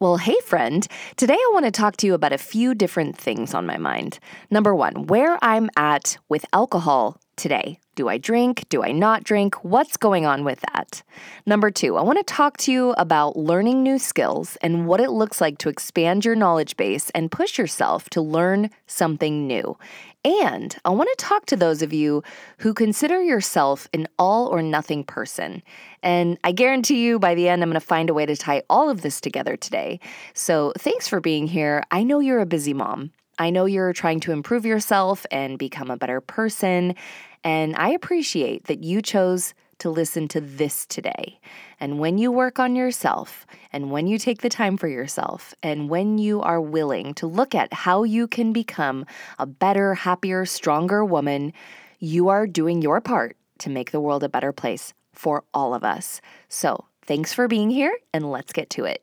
Well, hey, friend. Today I want to talk to you about a few different things on my mind. Number one, where I'm at with alcohol today. Do I drink? Do I not drink? What's going on with that? Number two, I want to talk to you about learning new skills and what it looks like to expand your knowledge base and push yourself to learn something new. And I want to talk to those of you who consider yourself an all or nothing person. And I guarantee you by the end, I'm going to find a way to tie all of this together today. So thanks for being here. I know you're a busy mom. I know you're trying to improve yourself and become a better person. And I appreciate that you chose to listen to this today. And when you work on yourself, and when you take the time for yourself, and when you are willing to look at how you can become a better, happier, stronger woman, you are doing your part to make the world a better place for all of us. So, thanks for being here, and let's get to it.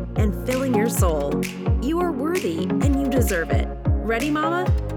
and filling your soul. You are worthy and you deserve it. Ready, Mama?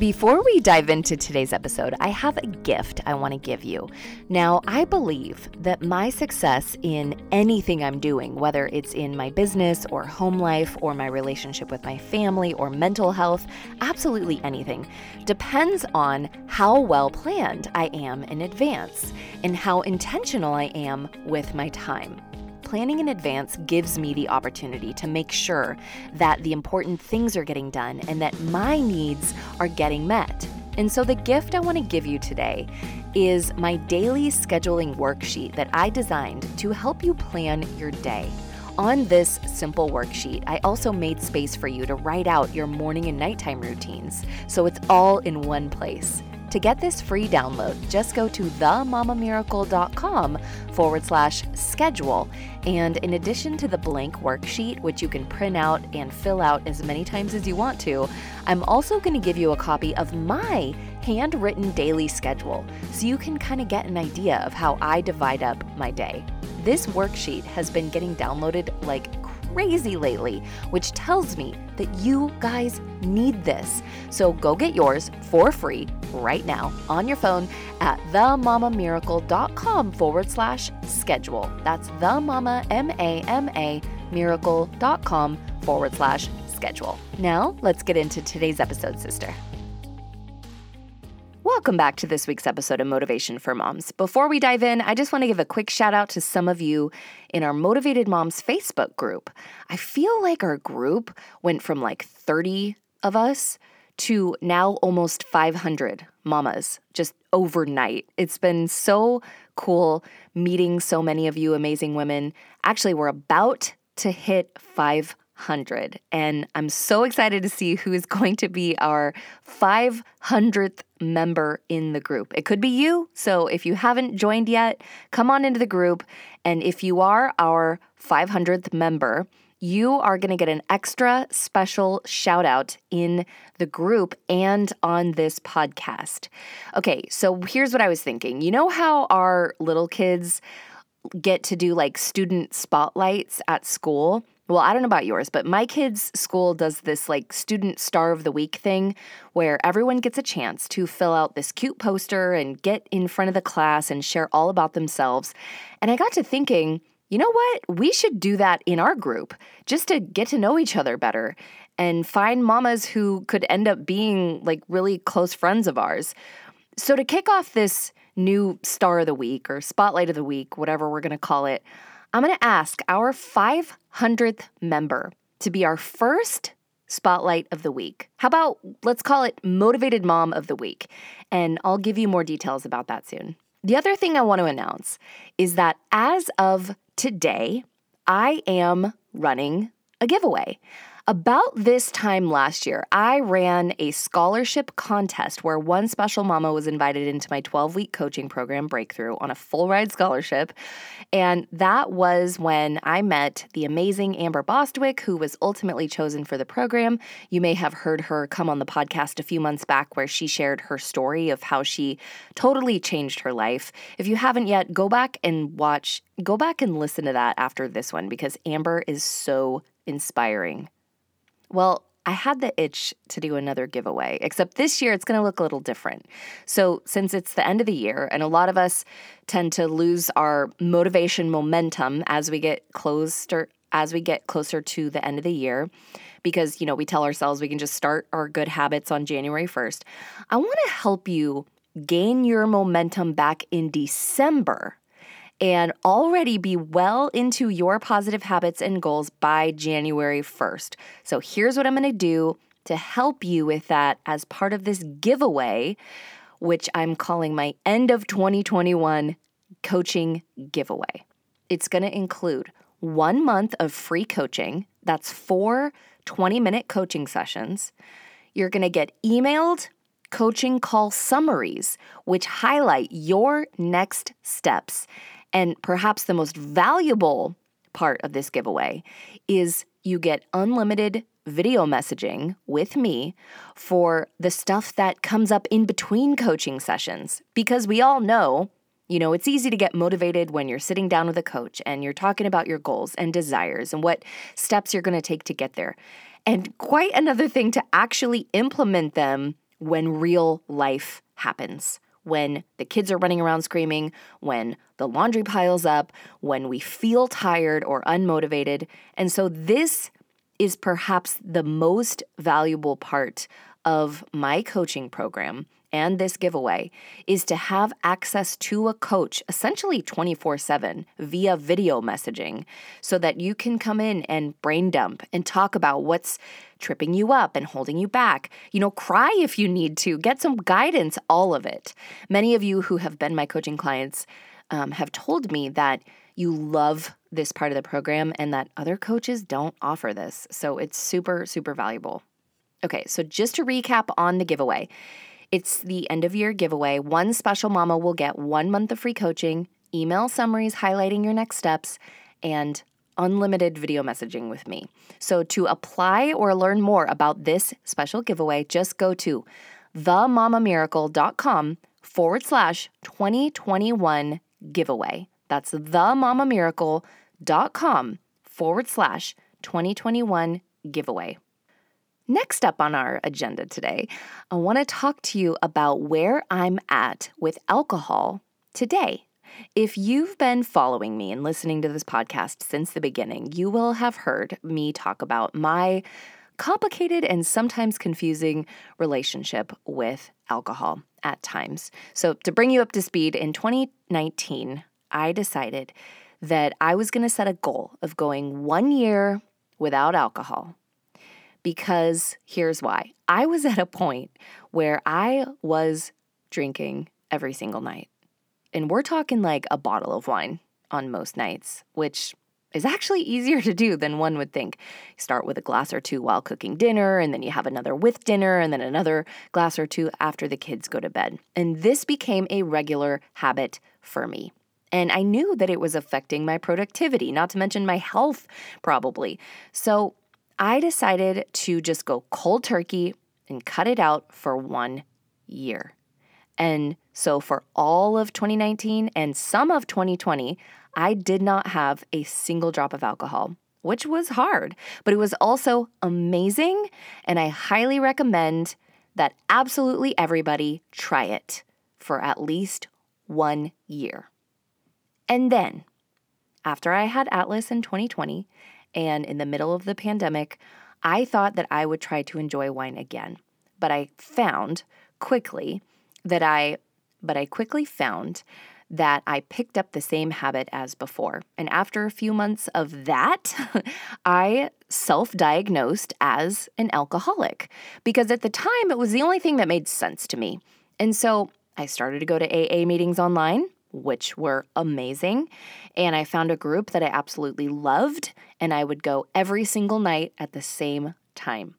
Before we dive into today's episode, I have a gift I want to give you. Now, I believe that my success in anything I'm doing, whether it's in my business or home life or my relationship with my family or mental health, absolutely anything, depends on how well planned I am in advance and how intentional I am with my time planning in advance gives me the opportunity to make sure that the important things are getting done and that my needs are getting met. And so, the gift I want to give you today is my daily scheduling worksheet that I designed to help you plan your day. On this simple worksheet, I also made space for you to write out your morning and nighttime routines, so it's all in one place. To get this free download, just go to themamamiracle.com forward slash schedule. And in addition to the blank worksheet, which you can print out and fill out as many times as you want to, I'm also going to give you a copy of my handwritten daily schedule so you can kind of get an idea of how I divide up my day. This worksheet has been getting downloaded like crazy lately, which tells me that you guys need this. So go get yours for free right now on your phone at themamamiracle.com forward slash schedule. That's the mama, miracle.com forward slash schedule. Now let's get into today's episode, sister. Welcome back to this week's episode of Motivation for Moms. Before we dive in, I just want to give a quick shout out to some of you in our Motivated Moms Facebook group. I feel like our group went from like 30 of us to now almost 500 mamas just overnight. It's been so cool meeting so many of you amazing women. Actually, we're about to hit 500 And I'm so excited to see who is going to be our 500th member in the group. It could be you. So if you haven't joined yet, come on into the group. And if you are our 500th member, you are going to get an extra special shout out in the group and on this podcast. Okay, so here's what I was thinking. You know how our little kids get to do like student spotlights at school? well, I don't know about yours, but my kids' school does this like student star of the week thing where everyone gets a chance to fill out this cute poster and get in front of the class and share all about themselves. And I got to thinking, you know what? We should do that in our group just to get to know each other better and find mamas who could end up being like really close friends of ours. So, to kick off this new star of the week or spotlight of the week, whatever we're going to call it, I'm going to ask our 500th member to be our first spotlight of the week. How about let's call it Motivated Mom of the Week? And I'll give you more details about that soon. The other thing I want to announce is that as of today, I am running a giveaway. About this time last year, I ran a scholarship contest where one special mama was invited into my 12 week coaching program, Breakthrough, on a full ride scholarship. And that was when I met the amazing Amber Bostwick, who was ultimately chosen for the program. You may have heard her come on the podcast a few months back where she shared her story of how she totally changed her life. If you haven't yet, go back and watch, go back and listen to that after this one because Amber is so inspiring. Well, I had the itch to do another giveaway, except this year it's going to look a little different. So, since it's the end of the year, and a lot of us tend to lose our motivation momentum as we get closer as we get closer to the end of the year because, you know, we tell ourselves we can just start our good habits on January 1st. I want to help you gain your momentum back in December and already be well into your positive habits and goals by January 1st. So here's what I'm going to do to help you with that as part of this giveaway, which I'm calling my end of 2021 coaching giveaway. It's going to include one month of free coaching. That's four 20 minute coaching sessions. You're going to get emailed coaching call summaries, which highlight your next steps and perhaps the most valuable part of this giveaway is you get unlimited video messaging with me for the stuff that comes up in between coaching sessions. Because we all know, you know, it's easy to get motivated when you're sitting down with a coach and you're talking about your goals and desires and what steps you're going to take to get there. And quite another thing to actually implement them when real life happens when the kids are running around screaming, when the laundry piles up, when we feel tired or unmotivated. And so, this is perhaps the most valuable part of my coaching program and this giveaway is to have access to a coach essentially 24 7 via video messaging so that you can come in and brain dump and talk about what's tripping you up and holding you back. You know, cry if you need to, get some guidance, all of it. Many of you who have been my coaching clients um, have told me that you love this part of the program and that other coaches don't offer this. So it's super, super valuable. Okay, so just to recap on the giveaway. It's the end of year giveaway. One special mama will get one month of free coaching, email summaries highlighting your next steps, and unlimited video messaging with me. So to apply or learn more about this special giveaway, just go to themamamiracle.com forward slash 2021 giveaway. That's themamamiracle.com forward slash 2021 giveaway. Next up on our agenda today, I want to talk to you about where I'm at with alcohol today. If you've been following me and listening to this podcast since the beginning, you will have heard me talk about my complicated and sometimes confusing relationship with alcohol at times. So, to bring you up to speed, in 2019, I decided that I was going to set a goal of going one year without alcohol because here's why. I was at a point where I was drinking every single night. And we're talking like a bottle of wine on most nights, which is actually easier to do than one would think. You start with a glass or two while cooking dinner, and then you have another with dinner, and then another glass or two after the kids go to bed. And this became a regular habit for me. And I knew that it was affecting my productivity, not to mention my health, probably. So I decided to just go cold turkey and cut it out for one year. And so for all of 2019 and some of 2020, I did not have a single drop of alcohol, which was hard, but it was also amazing. And I highly recommend that absolutely everybody try it for at least one year. And then, after I had Atlas in 2020 and in the middle of the pandemic, I thought that I would try to enjoy wine again. But I found quickly that I but I quickly found that I picked up the same habit as before. And after a few months of that, I self diagnosed as an alcoholic because at the time it was the only thing that made sense to me. And so I started to go to AA meetings online which were amazing. And I found a group that I absolutely loved, and I would go every single night at the same time.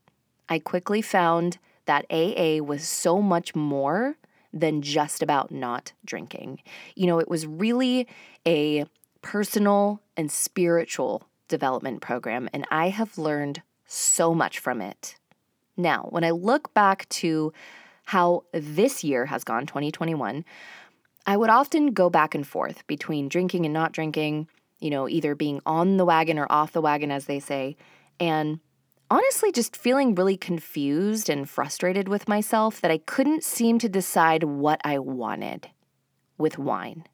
I quickly found that AA was so much more than just about not drinking. You know, it was really a personal and spiritual development program, and I have learned so much from it. Now, when I look back to how this year has gone, 2021, I would often go back and forth between drinking and not drinking, you know, either being on the wagon or off the wagon, as they say, and honestly just feeling really confused and frustrated with myself that I couldn't seem to decide what I wanted with wine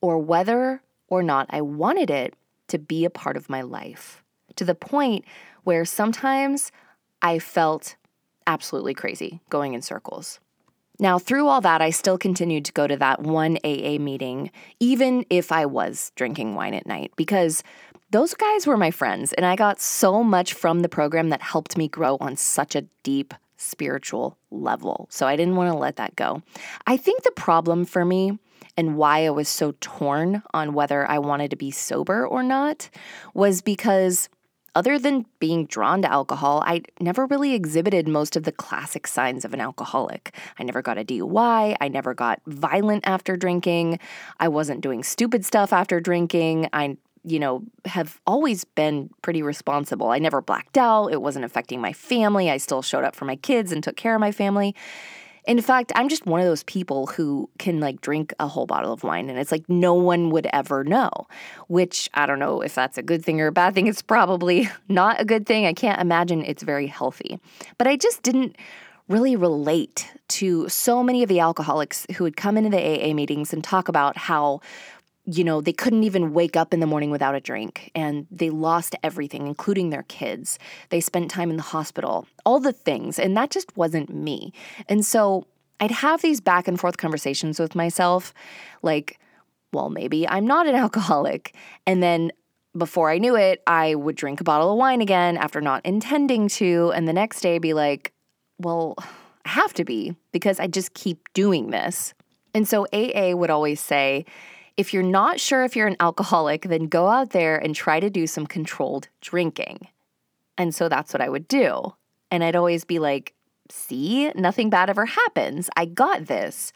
or whether or not I wanted it to be a part of my life to the point where sometimes I felt absolutely crazy going in circles. Now, through all that, I still continued to go to that one AA meeting, even if I was drinking wine at night, because those guys were my friends, and I got so much from the program that helped me grow on such a deep spiritual level. So I didn't want to let that go. I think the problem for me and why I was so torn on whether I wanted to be sober or not was because other than being drawn to alcohol, I never really exhibited most of the classic signs of an alcoholic. I never got a DUI. I never got violent after drinking. I wasn't doing stupid stuff after drinking. I you know, have always been pretty responsible. I never blacked out. It wasn't affecting my family. I still showed up for my kids and took care of my family. In fact, I'm just one of those people who can like drink a whole bottle of wine and it's like no one would ever know, which I don't know if that's a good thing or a bad thing. It's probably not a good thing. I can't imagine it's very healthy. But I just didn't really relate to so many of the alcoholics who would come into the AA meetings and talk about how you know, they couldn't even wake up in the morning without a drink and they lost everything, including their kids. They spent time in the hospital, all the things. And that just wasn't me. And so I'd have these back and forth conversations with myself like, well, maybe I'm not an alcoholic. And then before I knew it, I would drink a bottle of wine again after not intending to. And the next day be like, well, I have to be because I just keep doing this. And so AA would always say, if you're not sure if you're an alcoholic, then go out there and try to do some controlled drinking. And so that's what I would do. And I'd always be like, see, nothing bad ever happens. I got this.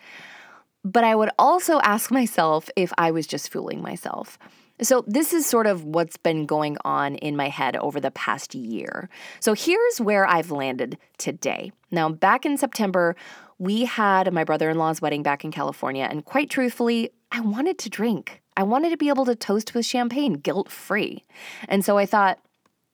But I would also ask myself if I was just fooling myself. So, this is sort of what's been going on in my head over the past year. So, here's where I've landed today. Now, back in September, we had my brother in law's wedding back in California, and quite truthfully, I wanted to drink. I wanted to be able to toast with champagne guilt free. And so I thought,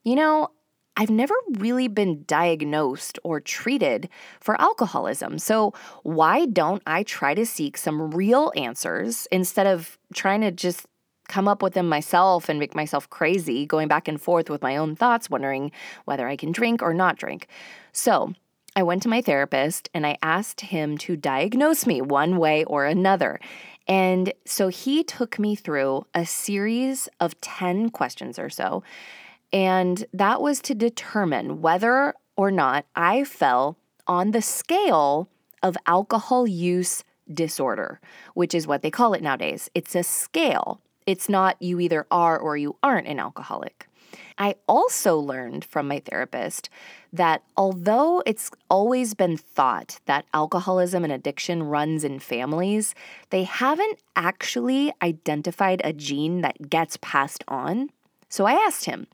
you know, I've never really been diagnosed or treated for alcoholism. So, why don't I try to seek some real answers instead of trying to just come up with them myself and make myself crazy, going back and forth with my own thoughts, wondering whether I can drink or not drink? So, I went to my therapist and I asked him to diagnose me one way or another. And so he took me through a series of 10 questions or so. And that was to determine whether or not I fell on the scale of alcohol use disorder, which is what they call it nowadays. It's a scale. It's not you either are or you aren't an alcoholic. I also learned from my therapist that although it's always been thought that alcoholism and addiction runs in families, they haven't actually identified a gene that gets passed on. So I asked him,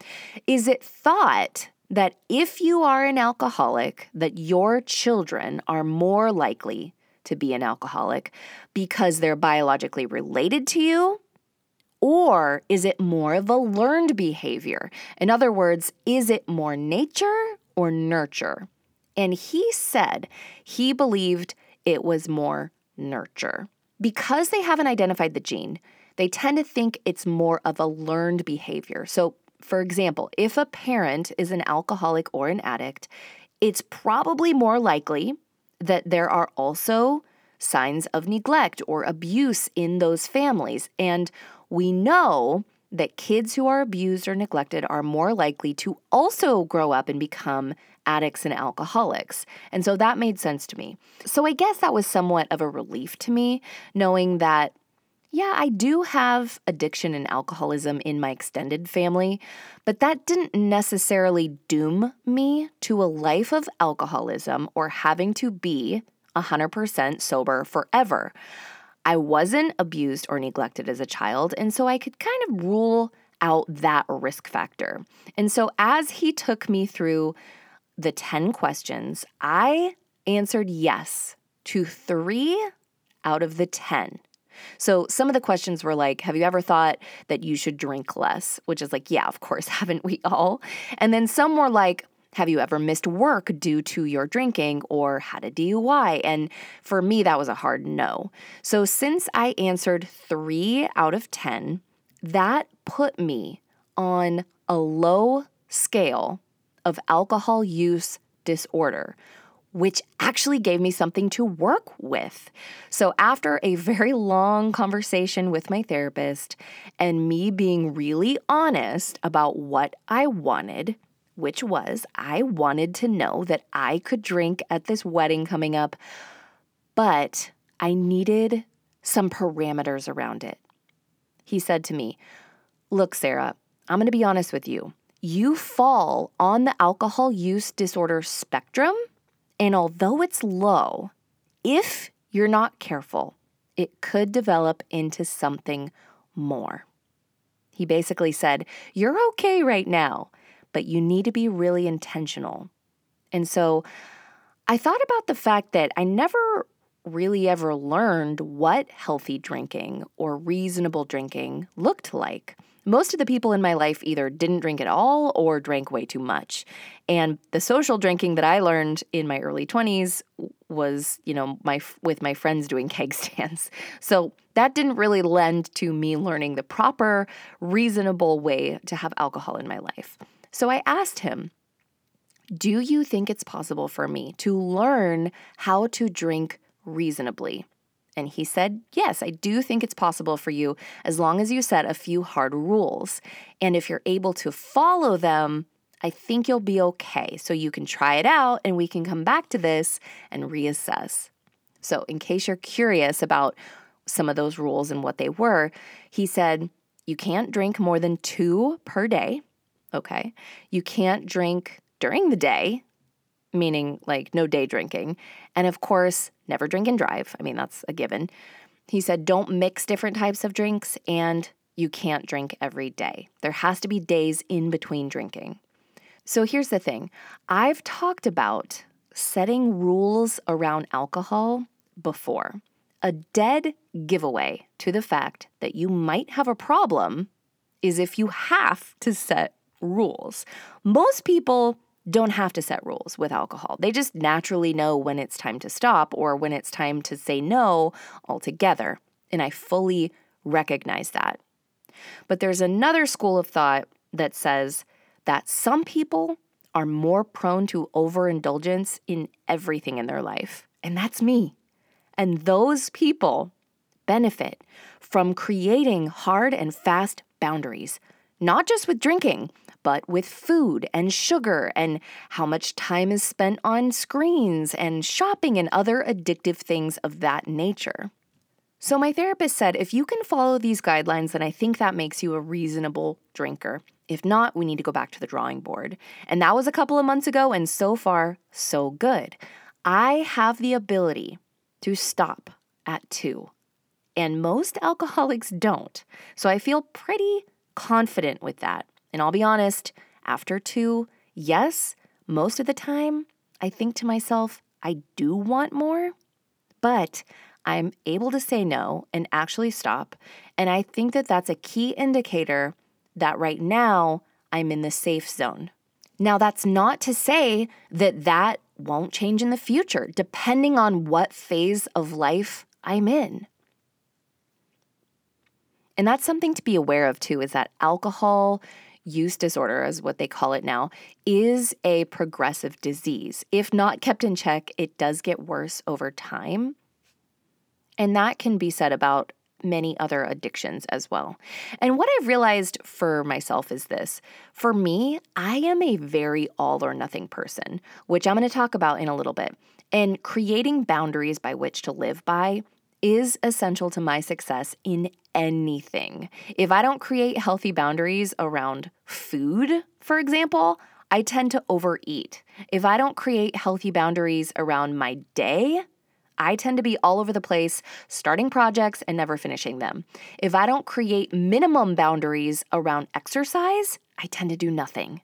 is it thought that if you are an alcoholic that your children are more likely to be an alcoholic because they're biologically related to you or is it more of a learned behavior? In other words, is it more nature or nurture? And he said he believed it was more nurture. Because they haven't identified the gene, they tend to think it's more of a learned behavior. So, for example, if a parent is an alcoholic or an addict, it's probably more likely that there are also signs of neglect or abuse in those families. And we know that kids who are abused or neglected are more likely to also grow up and become addicts and alcoholics. And so that made sense to me. So I guess that was somewhat of a relief to me, knowing that yeah, I do have addiction and alcoholism in my extended family, but that didn't necessarily doom me to a life of alcoholism or having to be 100% sober forever. I wasn't abused or neglected as a child, and so I could kind of rule out that risk factor. And so as he took me through the 10 questions, I answered yes to three out of the 10. So some of the questions were like, Have you ever thought that you should drink less? Which is like, Yeah, of course, haven't we all? And then some were like, have you ever missed work due to your drinking or had a DUI? And for me, that was a hard no. So, since I answered three out of 10, that put me on a low scale of alcohol use disorder, which actually gave me something to work with. So, after a very long conversation with my therapist and me being really honest about what I wanted, which was I wanted to know that I could drink at this wedding coming up, but I needed some parameters around it. He said to me, Look, Sarah, I'm going to be honest with you. You fall on the alcohol use disorder spectrum, and although it's low, if you're not careful, it could develop into something more. He basically said, You're okay right now but you need to be really intentional. And so I thought about the fact that I never really ever learned what healthy drinking or reasonable drinking looked like. Most of the people in my life either didn't drink at all or drank way too much. And the social drinking that I learned in my early 20s was, you know, my with my friends doing keg stands. So that didn't really lend to me learning the proper reasonable way to have alcohol in my life. So I asked him, Do you think it's possible for me to learn how to drink reasonably? And he said, Yes, I do think it's possible for you as long as you set a few hard rules. And if you're able to follow them, I think you'll be okay. So you can try it out and we can come back to this and reassess. So, in case you're curious about some of those rules and what they were, he said, You can't drink more than two per day. Okay. You can't drink during the day, meaning like no day drinking. And of course, never drink and drive. I mean, that's a given. He said, don't mix different types of drinks and you can't drink every day. There has to be days in between drinking. So here's the thing I've talked about setting rules around alcohol before. A dead giveaway to the fact that you might have a problem is if you have to set rules. Most people don't have to set rules with alcohol. They just naturally know when it's time to stop or when it's time to say no altogether. And I fully recognize that. But there's another school of thought that says that some people are more prone to overindulgence in everything in their life. And that's me. And those people benefit from creating hard and fast boundaries, not just with drinking, but with food and sugar and how much time is spent on screens and shopping and other addictive things of that nature. So, my therapist said if you can follow these guidelines, then I think that makes you a reasonable drinker. If not, we need to go back to the drawing board. And that was a couple of months ago, and so far, so good. I have the ability to stop at two, and most alcoholics don't. So I feel pretty confident with that. And I'll be honest, after two, yes, most of the time, I think to myself, I do want more, but I'm able to say no and actually stop. And I think that that's a key indicator that right now I'm in the safe zone. Now, that's not to say that that won't change in the future, depending on what phase of life I'm in. And that's something to be aware of too is that alcohol use disorder, as what they call it now, is a progressive disease. If not kept in check, it does get worse over time. And that can be said about many other addictions as well. And what I've realized for myself is this for me, I am a very all or nothing person, which I'm going to talk about in a little bit. And creating boundaries by which to live by is essential to my success in anything. If I don't create healthy boundaries around food, for example, I tend to overeat. If I don't create healthy boundaries around my day, I tend to be all over the place, starting projects and never finishing them. If I don't create minimum boundaries around exercise, I tend to do nothing.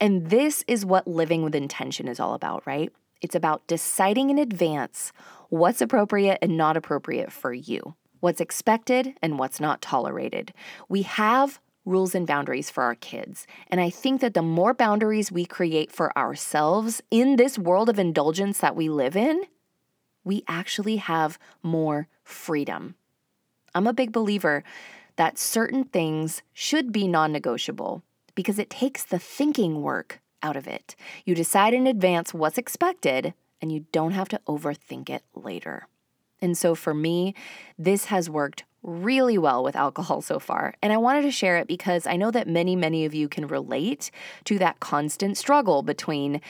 And this is what living with intention is all about, right? It's about deciding in advance what's appropriate and not appropriate for you, what's expected and what's not tolerated. We have rules and boundaries for our kids. And I think that the more boundaries we create for ourselves in this world of indulgence that we live in, we actually have more freedom. I'm a big believer that certain things should be non negotiable because it takes the thinking work out of it. You decide in advance what's expected and you don't have to overthink it later. And so for me, this has worked really well with alcohol so far. And I wanted to share it because I know that many, many of you can relate to that constant struggle between,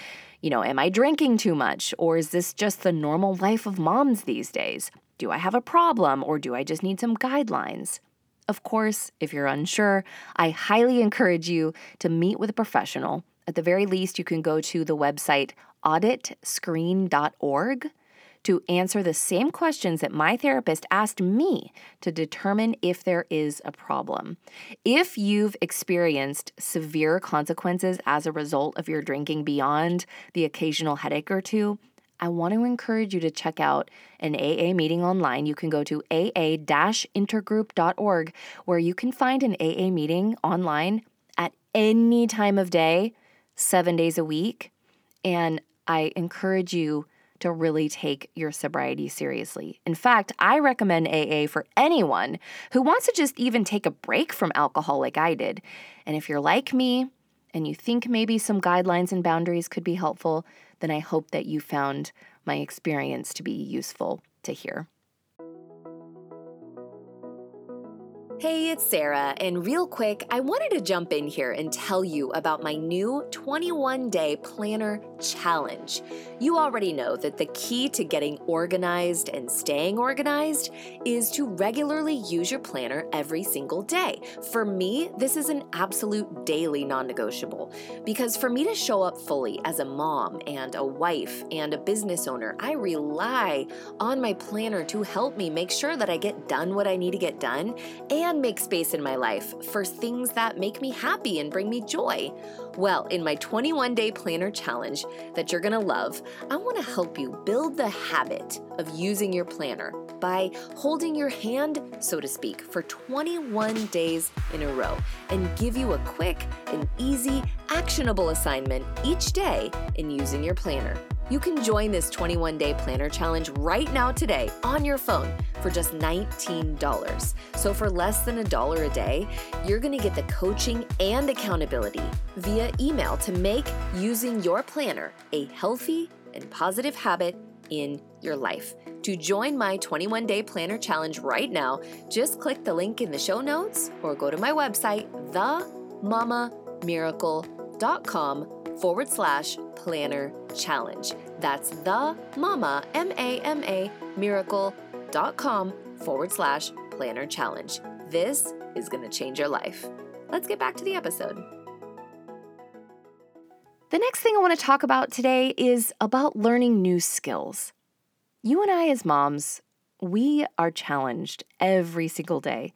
you know, am I drinking too much? Or is this just the normal life of moms these days? Do I have a problem or do I just need some guidelines? Of course, if you're unsure, I highly encourage you to meet with a professional. At the very least, you can go to the website auditscreen.org to answer the same questions that my therapist asked me to determine if there is a problem. If you've experienced severe consequences as a result of your drinking beyond the occasional headache or two, I want to encourage you to check out an AA meeting online. You can go to aa intergroup.org where you can find an AA meeting online at any time of day, seven days a week. And I encourage you to really take your sobriety seriously. In fact, I recommend AA for anyone who wants to just even take a break from alcohol like I did. And if you're like me and you think maybe some guidelines and boundaries could be helpful, then I hope that you found my experience to be useful to hear. Hey, it's Sarah, and real quick, I wanted to jump in here and tell you about my new 21 day planner challenge. You already know that the key to getting organized and staying organized is to regularly use your planner every single day. For me, this is an absolute daily non negotiable because for me to show up fully as a mom and a wife and a business owner, I rely on my planner to help me make sure that I get done what I need to get done and make space in my life for things that make me happy and bring me joy. Well, in my 21 day planner challenge that you're gonna love, I wanna help you build the habit of using your planner by holding your hand, so to speak, for 21 days in a row and give you a quick and easy, actionable assignment each day in using your planner. You can join this 21 day planner challenge right now today on your phone for just $19. So, for less than a dollar a day, you're going to get the coaching and accountability via email to make using your planner a healthy and positive habit in your life. To join my 21 day planner challenge right now, just click the link in the show notes or go to my website, themamamiracle.com forward slash planner challenge. That's the mama, M A M A, miracle.com forward slash planner challenge. This is going to change your life. Let's get back to the episode. The next thing I want to talk about today is about learning new skills. You and I, as moms, we are challenged every single day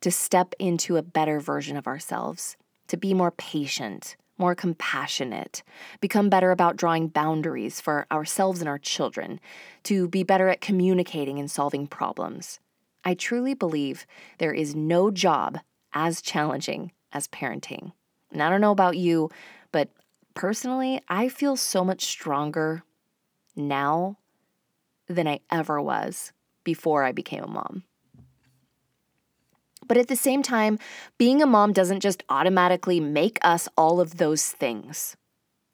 to step into a better version of ourselves, to be more patient, more compassionate, become better about drawing boundaries for ourselves and our children, to be better at communicating and solving problems. I truly believe there is no job as challenging as parenting. And I don't know about you, but personally, I feel so much stronger now than I ever was before I became a mom. But at the same time, being a mom doesn't just automatically make us all of those things.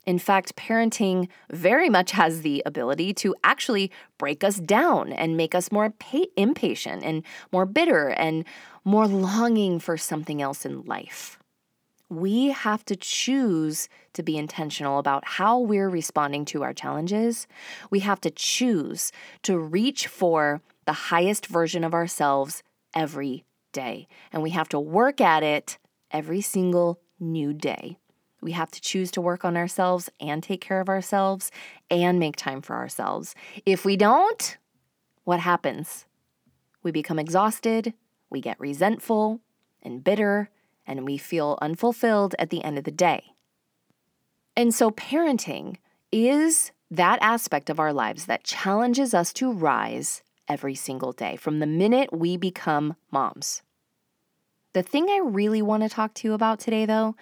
In fact, parenting very much has the ability to actually break us down and make us more pa- impatient and more bitter and more longing for something else in life. We have to choose to be intentional about how we're responding to our challenges. We have to choose to reach for the highest version of ourselves every day. And we have to work at it every single new day. We have to choose to work on ourselves and take care of ourselves and make time for ourselves. If we don't, what happens? We become exhausted, we get resentful and bitter, and we feel unfulfilled at the end of the day. And so, parenting is that aspect of our lives that challenges us to rise every single day from the minute we become moms. The thing I really want to talk to you about today, though,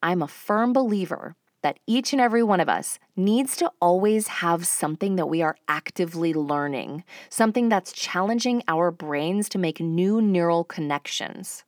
I'm a firm believer that each and every one of us needs to always have something that we are actively learning, something that's challenging our brains to make new neural connections.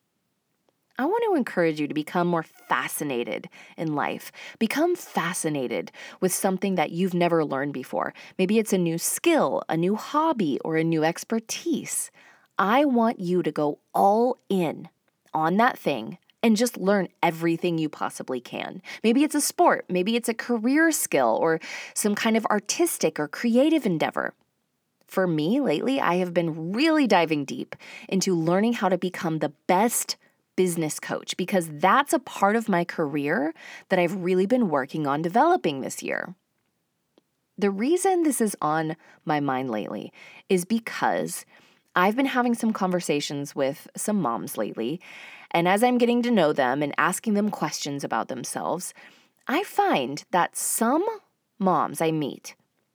I want to encourage you to become more fascinated in life. Become fascinated with something that you've never learned before. Maybe it's a new skill, a new hobby, or a new expertise. I want you to go all in on that thing and just learn everything you possibly can. Maybe it's a sport, maybe it's a career skill, or some kind of artistic or creative endeavor. For me, lately, I have been really diving deep into learning how to become the best business coach because that's a part of my career that I've really been working on developing this year. The reason this is on my mind lately is because I've been having some conversations with some moms lately, and as I'm getting to know them and asking them questions about themselves, I find that some moms I meet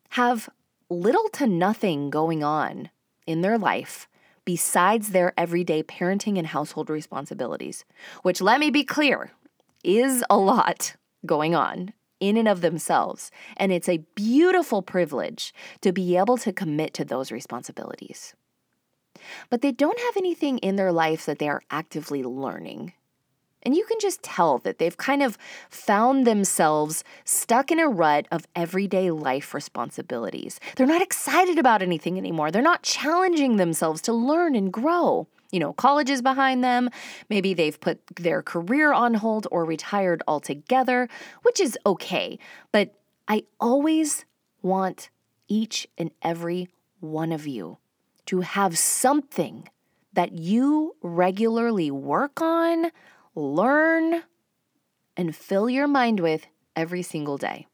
have little to nothing going on in their life besides their everyday parenting and household responsibilities, which, let me be clear, is a lot going on in and of themselves. And it's a beautiful privilege to be able to commit to those responsibilities. But they don't have anything in their life that they are actively learning. And you can just tell that they've kind of found themselves stuck in a rut of everyday life responsibilities. They're not excited about anything anymore. They're not challenging themselves to learn and grow. You know, college is behind them. Maybe they've put their career on hold or retired altogether, which is okay. But I always want each and every one of you to have something that you regularly work on learn, and fill your mind with every single day.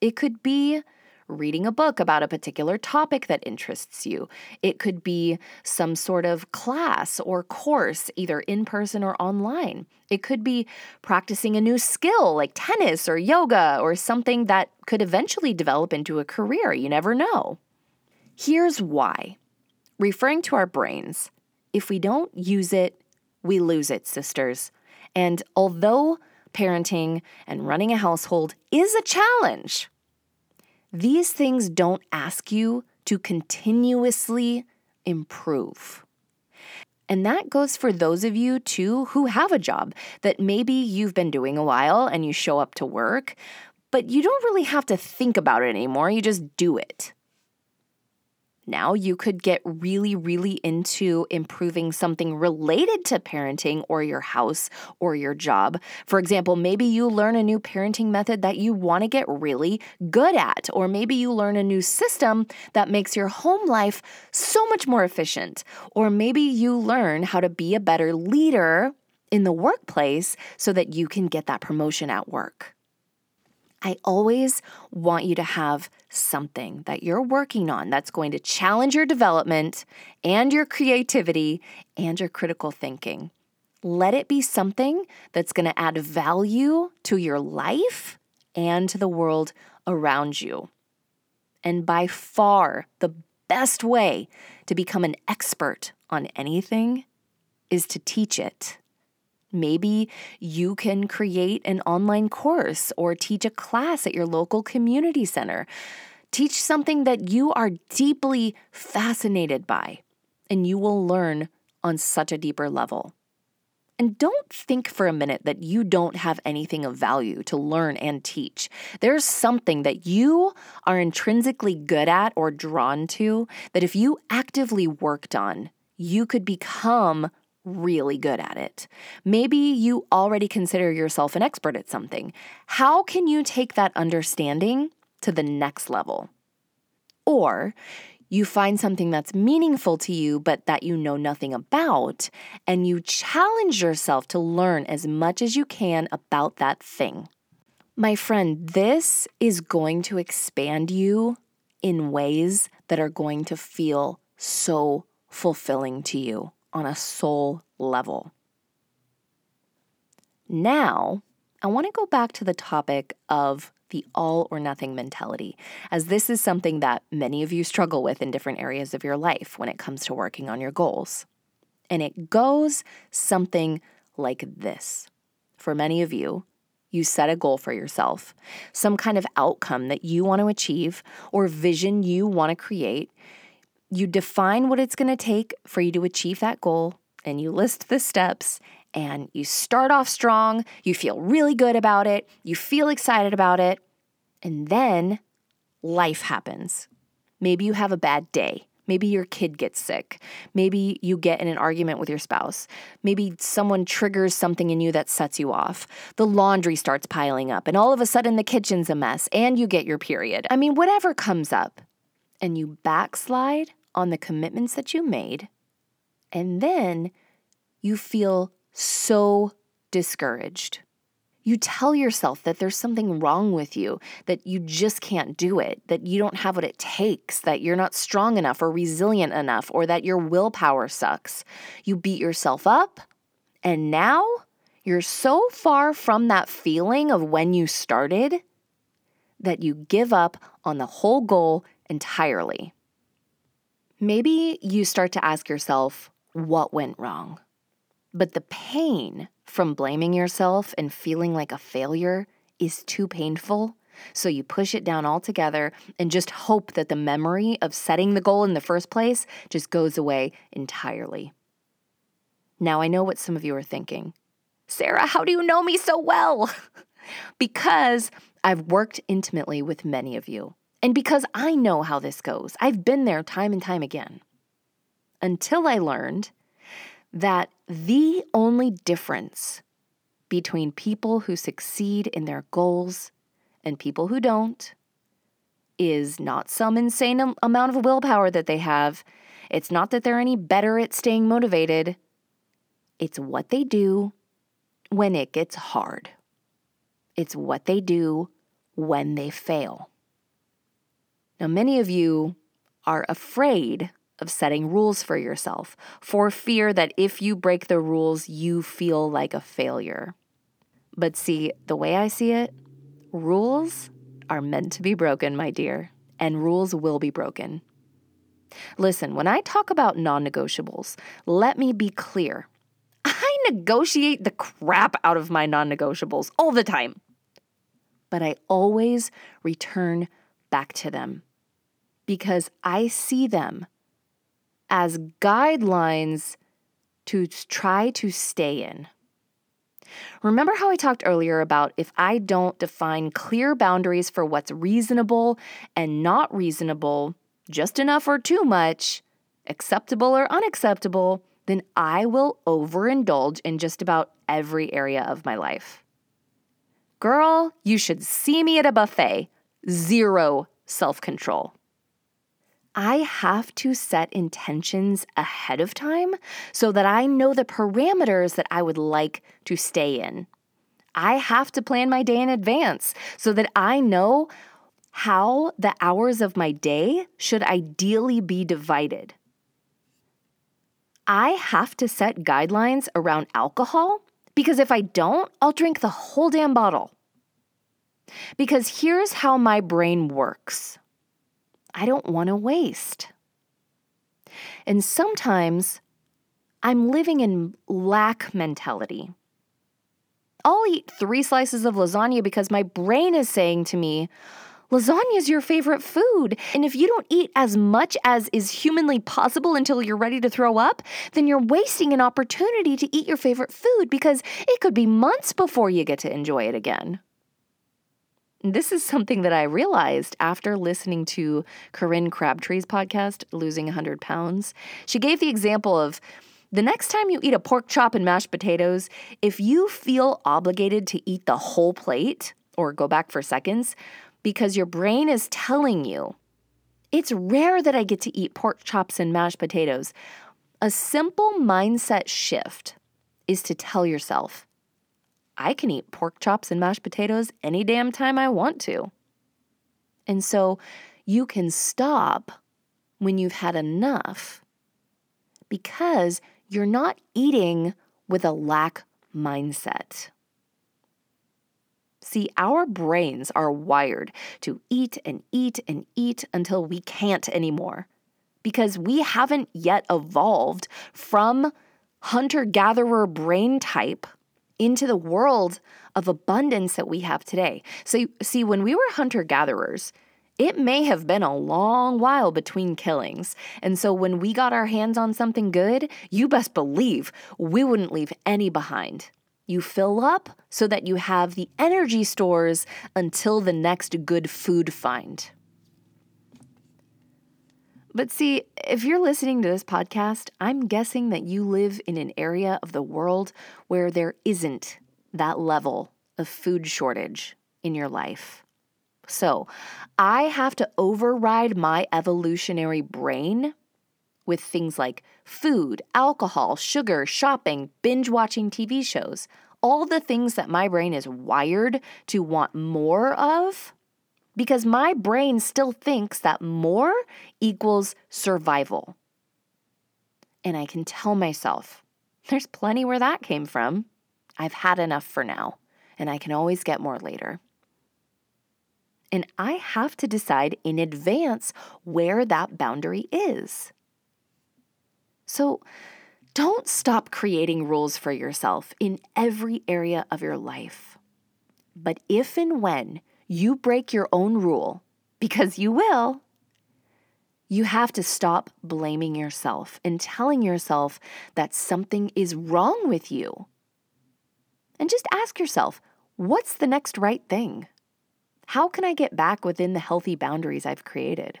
It could be reading a book about a particular topic that interests you. It could be some sort of class or course, either in person or online. It could be practicing a new skill like tennis or yoga or something that could eventually develop into a career. You never know. Here's why. Referring to our brains, if we don't use it, we lose it, sisters. And although parenting and running a household is a challenge, these things don't ask you to continuously improve. And that goes for those of you too who have a job that maybe you've been doing a while and you show up to work, but you don't really have to think about it anymore. You just do it. Now you could get really, really into improving something related to parenting or your house or your job. For example, maybe you learn a new parenting method that you want to get really good at, or maybe you learn a new system that makes your home life so much more efficient, or maybe you learn how to be a better leader in the workplace so that you can get that promotion at work. I always want you to have something that you're working on that's going to challenge your development and your creativity and your critical thinking. Let it be something that's going to add value to your life and to the world around you. And by far, the best way to become an expert on anything is to teach it. Maybe you can create an online course or teach a class at your local community center. Teach something that you are deeply fascinated by, and you will learn on such a deeper level. And don't think for a minute that you don't have anything of value to learn and teach. There's something that you are intrinsically good at or drawn to that if you actively worked on, you could become really good at it. Maybe you already consider yourself an expert at something. How can you take that understanding to the next level? Or you find something that's meaningful to you, but that you know nothing about, and you challenge yourself to learn as much as you can about that thing. My friend, this is going to expand you in ways that are going to feel so fulfilling to you on a soul level. Now, I want to go back to the topic of the all or nothing mentality, as this is something that many of you struggle with in different areas of your life when it comes to working on your goals. And it goes something like this. For many of you, you set a goal for yourself, some kind of outcome that you want to achieve or vision you want to create. You define what it's going to take for you to achieve that goal, and you list the steps, and you start off strong, you feel really good about it, you feel excited about it, and then life happens. Maybe you have a bad day. Maybe your kid gets sick. Maybe you get in an argument with your spouse. Maybe someone triggers something in you that sets you off. The laundry starts piling up, and all of a sudden the kitchen's a mess, and you get your period. I mean, whatever comes up, and you backslide on the commitments that you made, and then you feel so discouraged. You tell yourself that there's something wrong with you, that you just can't do it, that you don't have what it takes, that you're not strong enough or resilient enough, or that your willpower sucks. You beat yourself up, and now you're so far from that feeling of when you started that you give up on the whole goal entirely. Maybe you start to ask yourself, what went wrong? But the pain from blaming yourself and feeling like a failure is too painful. So you push it down altogether and just hope that the memory of setting the goal in the first place just goes away entirely. Now I know what some of you are thinking. Sarah, how do you know me so well? because I've worked intimately with many of you, and because I know how this goes. I've been there time and time again. Until I learned that the only difference between people who succeed in their goals and people who don't is not some insane amount of willpower that they have. It's not that they're any better at staying motivated. It's what they do when it gets hard. It's what they do when they fail. Now, many of you are afraid of setting rules for yourself, for fear that if you break the rules, you feel like a failure. But see, the way I see it, rules are meant to be broken, my dear, and rules will be broken. Listen, when I talk about non negotiables, let me be clear. I negotiate the crap out of my non negotiables all the time. But I always return back to them because I see them as guidelines to try to stay in. Remember how I talked earlier about if I don't define clear boundaries for what's reasonable and not reasonable, just enough or too much, acceptable or unacceptable, then I will overindulge in just about every area of my life. Girl, you should see me at a buffet. Zero self control. I have to set intentions ahead of time so that I know the parameters that I would like to stay in. I have to plan my day in advance so that I know how the hours of my day should ideally be divided. I have to set guidelines around alcohol because if I don't, I'll drink the whole damn bottle. Because here's how my brain works. I don't want to waste. And sometimes I'm living in lack mentality. I'll eat three slices of lasagna because my brain is saying to me, Lasagna is your favorite food. And if you don't eat as much as is humanly possible until you're ready to throw up, then you're wasting an opportunity to eat your favorite food because it could be months before you get to enjoy it again. This is something that I realized after listening to Corinne Crabtree's podcast, Losing 100 Pounds. She gave the example of the next time you eat a pork chop and mashed potatoes, if you feel obligated to eat the whole plate or go back for seconds, because your brain is telling you It's rare that I get to eat pork chops and mashed potatoes. A simple mindset shift is to tell yourself, I can eat pork chops and mashed potatoes any damn time I want to. And so you can stop when you've had enough because you're not eating with a lack mindset. See, our brains are wired to eat and eat and eat until we can't anymore because we haven't yet evolved from hunter gatherer brain type into the world of abundance that we have today. So, see, when we were hunter gatherers, it may have been a long while between killings. And so when we got our hands on something good, you best believe we wouldn't leave any behind. You fill up so that you have the energy stores until the next good food find. But see, if you're listening to this podcast, I'm guessing that you live in an area of the world where there isn't that level of food shortage in your life. So I have to override my evolutionary brain with things like food, alcohol, sugar, shopping, binge watching TV shows, all the things that my brain is wired to want more of, because my brain still thinks that more equals survival. And I can tell myself, there's plenty where that came from. I've had enough for now, and I can always get more later and I have to decide in advance where that boundary is. So don't stop creating rules for yourself in every area of your life. But if and when you break your own rule, because you will, you have to stop blaming yourself and telling yourself that something is wrong with you. And just ask yourself, what's the next right thing? How can I get back within the healthy boundaries I've created?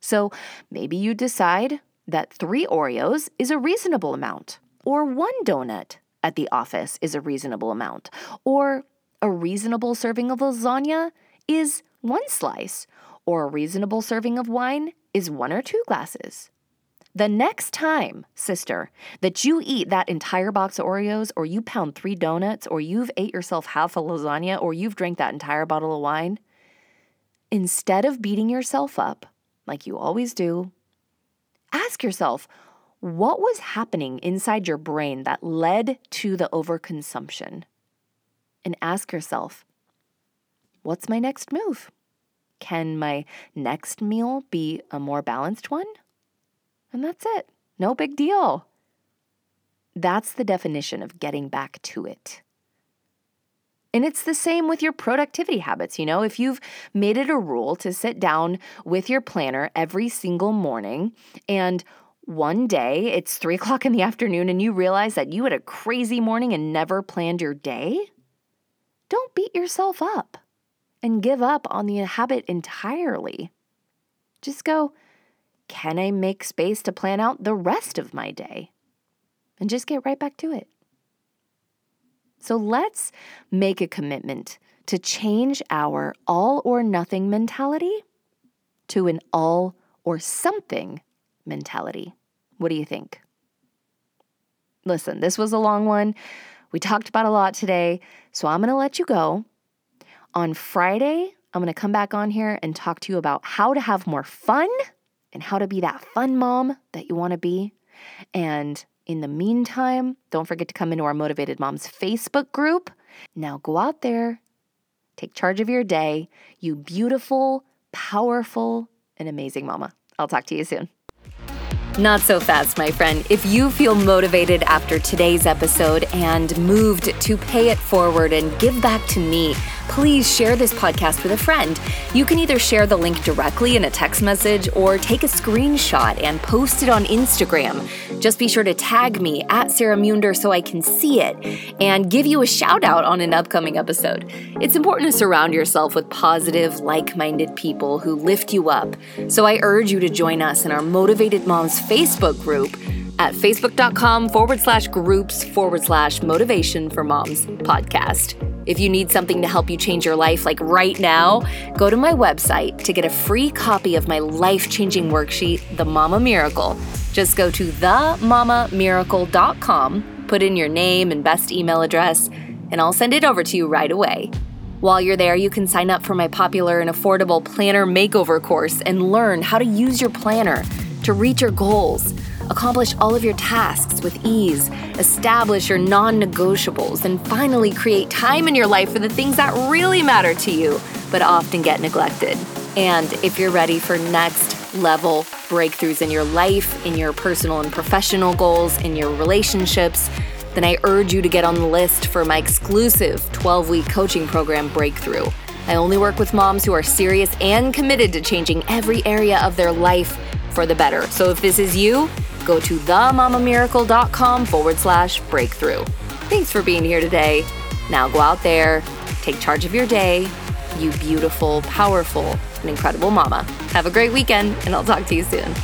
So maybe you decide that three Oreos is a reasonable amount, or one donut at the office is a reasonable amount, or a reasonable serving of lasagna is one slice, or a reasonable serving of wine is one or two glasses. The next time, sister, that you eat that entire box of Oreos, or you pound three donuts, or you've ate yourself half a lasagna, or you've drank that entire bottle of wine, instead of beating yourself up like you always do, ask yourself what was happening inside your brain that led to the overconsumption? And ask yourself, what's my next move? Can my next meal be a more balanced one? And that's it. No big deal. That's the definition of getting back to it. And it's the same with your productivity habits. You know, if you've made it a rule to sit down with your planner every single morning and one day it's three o'clock in the afternoon and you realize that you had a crazy morning and never planned your day, don't beat yourself up and give up on the habit entirely. Just go, can I make space to plan out the rest of my day? And just get right back to it. So let's make a commitment to change our all or nothing mentality to an all or something mentality. What do you think? Listen, this was a long one. We talked about a lot today, so I'm going to let you go. On Friday, I'm going to come back on here and talk to you about how to have more fun and how to be that fun mom that you want to be. And in the meantime, don't forget to come into our Motivated Moms Facebook group. Now go out there, take charge of your day, you beautiful, powerful, and amazing mama. I'll talk to you soon. Not so fast, my friend. If you feel motivated after today's episode and moved to pay it forward and give back to me, please share this podcast with a friend. You can either share the link directly in a text message or take a screenshot and post it on Instagram. Just be sure to tag me at Sarah Munder so I can see it and give you a shout out on an upcoming episode. It's important to surround yourself with positive, like minded people who lift you up. So I urge you to join us in our Motivated Moms Facebook group at facebook.com forward slash groups forward slash motivation for moms podcast. If you need something to help you change your life, like right now, go to my website to get a free copy of my life changing worksheet, The Mama Miracle. Just go to themamamiracle.com, put in your name and best email address, and I'll send it over to you right away. While you're there, you can sign up for my popular and affordable planner makeover course and learn how to use your planner to reach your goals, accomplish all of your tasks with ease, establish your non negotiables, and finally create time in your life for the things that really matter to you but often get neglected. And if you're ready for next level breakthroughs in your life, in your personal and professional goals, in your relationships, then I urge you to get on the list for my exclusive 12 week coaching program, Breakthrough. I only work with moms who are serious and committed to changing every area of their life for the better. So if this is you, go to themamamiracle.com forward slash breakthrough. Thanks for being here today. Now go out there, take charge of your day, you beautiful, powerful, and incredible mama. Have a great weekend, and I'll talk to you soon.